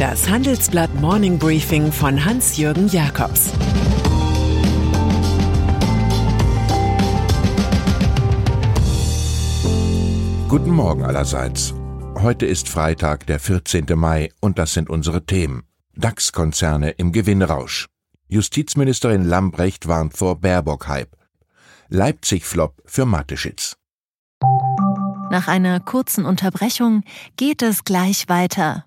Das Handelsblatt Morning Briefing von Hans-Jürgen Jakobs Guten Morgen allerseits. Heute ist Freitag, der 14. Mai, und das sind unsere Themen. DAX-Konzerne im Gewinnrausch. Justizministerin Lambrecht warnt vor Baerbock-Hype. Leipzig-Flop für Mateschitz. Nach einer kurzen Unterbrechung geht es gleich weiter.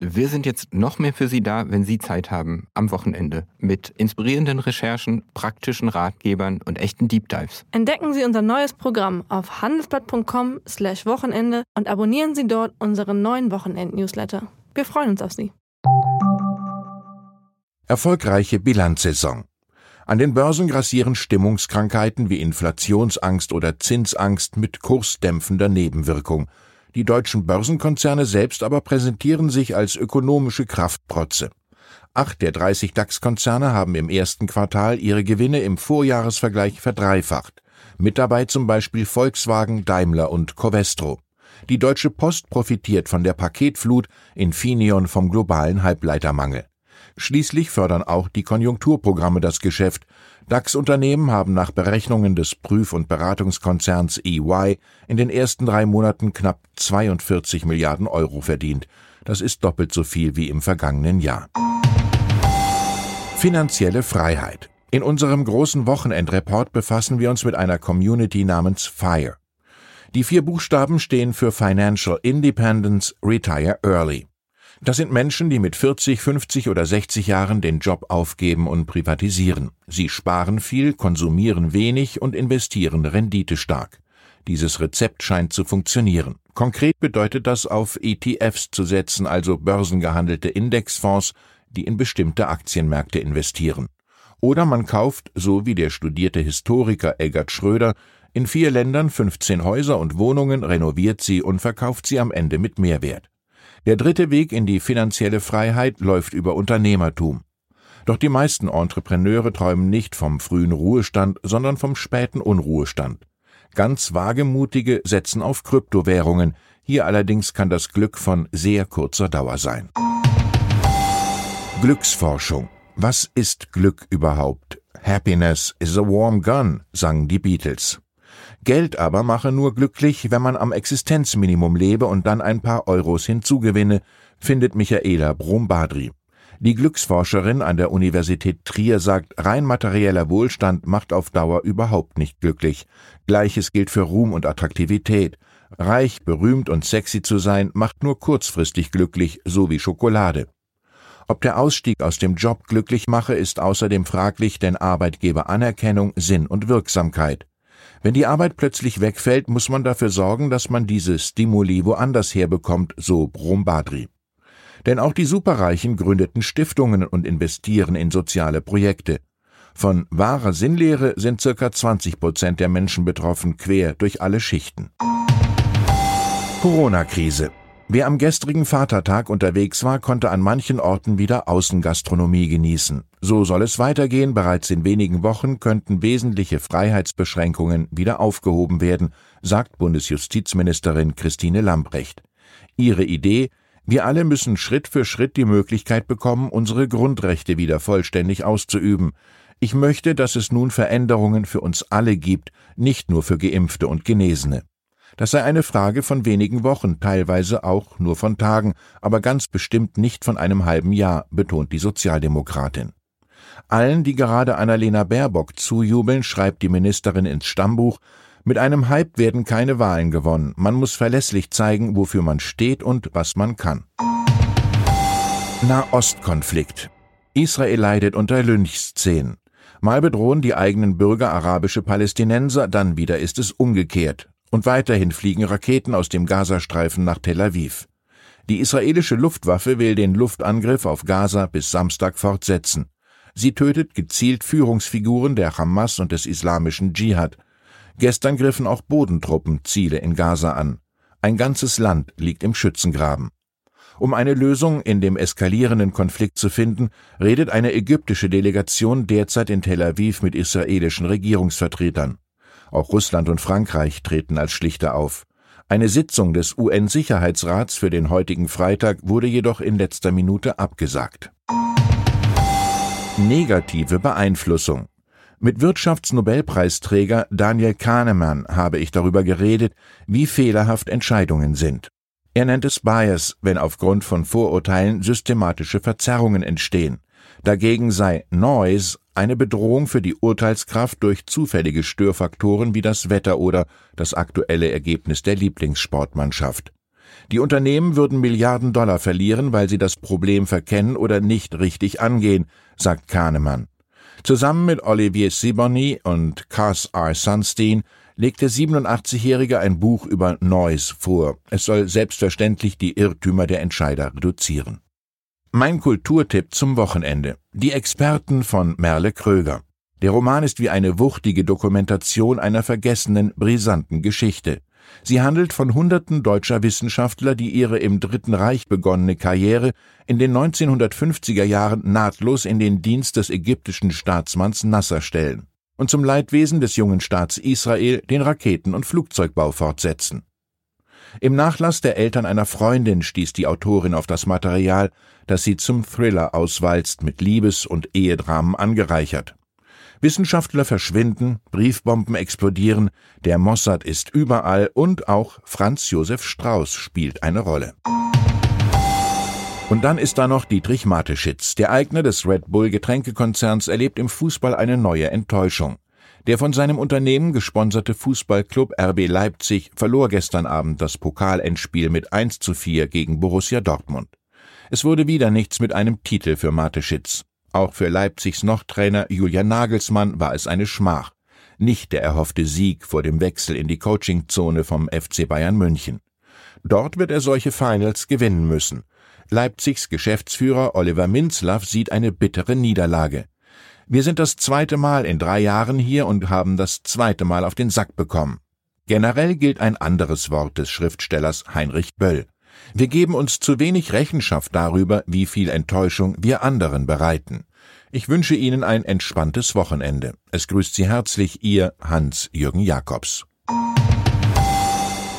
Wir sind jetzt noch mehr für Sie da, wenn Sie Zeit haben, am Wochenende, mit inspirierenden Recherchen, praktischen Ratgebern und echten Deep Dives. Entdecken Sie unser neues Programm auf handelsblatt.com/slash Wochenende und abonnieren Sie dort unseren neuen Wochenend-Newsletter. Wir freuen uns auf Sie. Erfolgreiche Bilanzsaison. An den Börsen grassieren Stimmungskrankheiten wie Inflationsangst oder Zinsangst mit kursdämpfender Nebenwirkung. Die deutschen Börsenkonzerne selbst aber präsentieren sich als ökonomische Kraftprotze. Acht der 30 DAX-Konzerne haben im ersten Quartal ihre Gewinne im Vorjahresvergleich verdreifacht. Mit dabei zum Beispiel Volkswagen, Daimler und Covestro. Die Deutsche Post profitiert von der Paketflut, Infineon vom globalen Halbleitermangel. Schließlich fördern auch die Konjunkturprogramme das Geschäft. DAX-Unternehmen haben nach Berechnungen des Prüf- und Beratungskonzerns EY in den ersten drei Monaten knapp 42 Milliarden Euro verdient. Das ist doppelt so viel wie im vergangenen Jahr. Finanzielle Freiheit. In unserem großen Wochenendreport befassen wir uns mit einer Community namens FIRE. Die vier Buchstaben stehen für Financial Independence Retire Early. Das sind Menschen, die mit 40, 50 oder 60 Jahren den Job aufgeben und privatisieren. Sie sparen viel, konsumieren wenig und investieren renditestark. Dieses Rezept scheint zu funktionieren. Konkret bedeutet das, auf ETFs zu setzen, also börsengehandelte Indexfonds, die in bestimmte Aktienmärkte investieren. Oder man kauft, so wie der studierte Historiker Eggert Schröder, in vier Ländern 15 Häuser und Wohnungen, renoviert sie und verkauft sie am Ende mit Mehrwert. Der dritte Weg in die finanzielle Freiheit läuft über Unternehmertum. Doch die meisten Entrepreneure träumen nicht vom frühen Ruhestand, sondern vom späten Unruhestand. Ganz wagemutige setzen auf Kryptowährungen, hier allerdings kann das Glück von sehr kurzer Dauer sein. Glücksforschung. Was ist Glück überhaupt? Happiness is a warm gun, sangen die Beatles. Geld aber mache nur glücklich, wenn man am Existenzminimum lebe und dann ein paar Euros hinzugewinne, findet Michaela Brumbadri. Die Glücksforscherin an der Universität Trier sagt, rein materieller Wohlstand macht auf Dauer überhaupt nicht glücklich. Gleiches gilt für Ruhm und Attraktivität. Reich, berühmt und sexy zu sein, macht nur kurzfristig glücklich, so wie Schokolade. Ob der Ausstieg aus dem Job glücklich mache, ist außerdem fraglich, denn Arbeitgeber Anerkennung, Sinn und Wirksamkeit. Wenn die Arbeit plötzlich wegfällt, muss man dafür sorgen, dass man diese Stimuli woanders herbekommt, so Brombadri. Denn auch die Superreichen gründeten Stiftungen und investieren in soziale Projekte. Von wahrer Sinnlehre sind circa 20 Prozent der Menschen betroffen, quer durch alle Schichten. Corona-Krise. Wer am gestrigen Vatertag unterwegs war, konnte an manchen Orten wieder Außengastronomie genießen. So soll es weitergehen. Bereits in wenigen Wochen könnten wesentliche Freiheitsbeschränkungen wieder aufgehoben werden, sagt Bundesjustizministerin Christine Lambrecht. Ihre Idee, wir alle müssen Schritt für Schritt die Möglichkeit bekommen, unsere Grundrechte wieder vollständig auszuüben. Ich möchte, dass es nun Veränderungen für uns alle gibt, nicht nur für Geimpfte und Genesene. Das sei eine Frage von wenigen Wochen, teilweise auch nur von Tagen, aber ganz bestimmt nicht von einem halben Jahr, betont die Sozialdemokratin. Allen, die gerade Annalena Baerbock zujubeln, schreibt die Ministerin ins Stammbuch, mit einem Hype werden keine Wahlen gewonnen. Man muss verlässlich zeigen, wofür man steht und was man kann. Nahostkonflikt. Israel leidet unter Lynchszenen. Mal bedrohen die eigenen Bürger arabische Palästinenser, dann wieder ist es umgekehrt. Und weiterhin fliegen Raketen aus dem Gazastreifen nach Tel Aviv. Die israelische Luftwaffe will den Luftangriff auf Gaza bis Samstag fortsetzen. Sie tötet gezielt Führungsfiguren der Hamas und des islamischen Dschihad. Gestern griffen auch Bodentruppen Ziele in Gaza an. Ein ganzes Land liegt im Schützengraben. Um eine Lösung in dem eskalierenden Konflikt zu finden, redet eine ägyptische Delegation derzeit in Tel Aviv mit israelischen Regierungsvertretern. Auch Russland und Frankreich treten als Schlichter auf. Eine Sitzung des UN-Sicherheitsrats für den heutigen Freitag wurde jedoch in letzter Minute abgesagt. Negative Beeinflussung. Mit Wirtschaftsnobelpreisträger Daniel Kahnemann habe ich darüber geredet, wie fehlerhaft Entscheidungen sind. Er nennt es Bias, wenn aufgrund von Vorurteilen systematische Verzerrungen entstehen. Dagegen sei Noise eine Bedrohung für die Urteilskraft durch zufällige Störfaktoren wie das Wetter oder das aktuelle Ergebnis der Lieblingssportmannschaft. Die Unternehmen würden Milliarden Dollar verlieren, weil sie das Problem verkennen oder nicht richtig angehen, sagt Kahnemann. Zusammen mit Olivier Sibony und Cass R. Sunstein legt der 87-Jährige ein Buch über Noise vor. Es soll selbstverständlich die Irrtümer der Entscheider reduzieren. Mein Kulturtipp zum Wochenende. Die Experten von Merle Kröger. Der Roman ist wie eine wuchtige Dokumentation einer vergessenen, brisanten Geschichte. Sie handelt von Hunderten deutscher Wissenschaftler, die ihre im Dritten Reich begonnene Karriere in den 1950er Jahren nahtlos in den Dienst des ägyptischen Staatsmanns Nasser stellen und zum Leidwesen des jungen Staats Israel den Raketen- und Flugzeugbau fortsetzen. Im Nachlass der Eltern einer Freundin stieß die Autorin auf das Material, das sie zum Thriller auswalzt, mit Liebes- und Ehedramen angereichert. Wissenschaftler verschwinden, Briefbomben explodieren, der Mossad ist überall und auch Franz Josef Strauß spielt eine Rolle. Und dann ist da noch Dietrich Mateschitz. Der Eigner des Red Bull Getränkekonzerns erlebt im Fußball eine neue Enttäuschung. Der von seinem Unternehmen gesponserte Fußballclub RB Leipzig verlor gestern Abend das Pokalendspiel mit 1 zu 4 gegen Borussia Dortmund. Es wurde wieder nichts mit einem Titel für Mateschitz. Auch für Leipzigs Noch-Trainer Julian Nagelsmann war es eine Schmach. Nicht der erhoffte Sieg vor dem Wechsel in die Coachingzone vom FC Bayern München. Dort wird er solche Finals gewinnen müssen. Leipzigs Geschäftsführer Oliver Minzlaff sieht eine bittere Niederlage. Wir sind das zweite Mal in drei Jahren hier und haben das zweite Mal auf den Sack bekommen. Generell gilt ein anderes Wort des Schriftstellers Heinrich Böll. Wir geben uns zu wenig Rechenschaft darüber, wie viel Enttäuschung wir anderen bereiten. Ich wünsche Ihnen ein entspanntes Wochenende. Es grüßt Sie herzlich Ihr Hans-Jürgen Jakobs.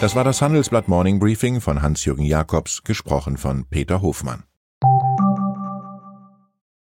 Das war das Handelsblatt Morning Briefing von Hans-Jürgen Jakobs, gesprochen von Peter Hofmann.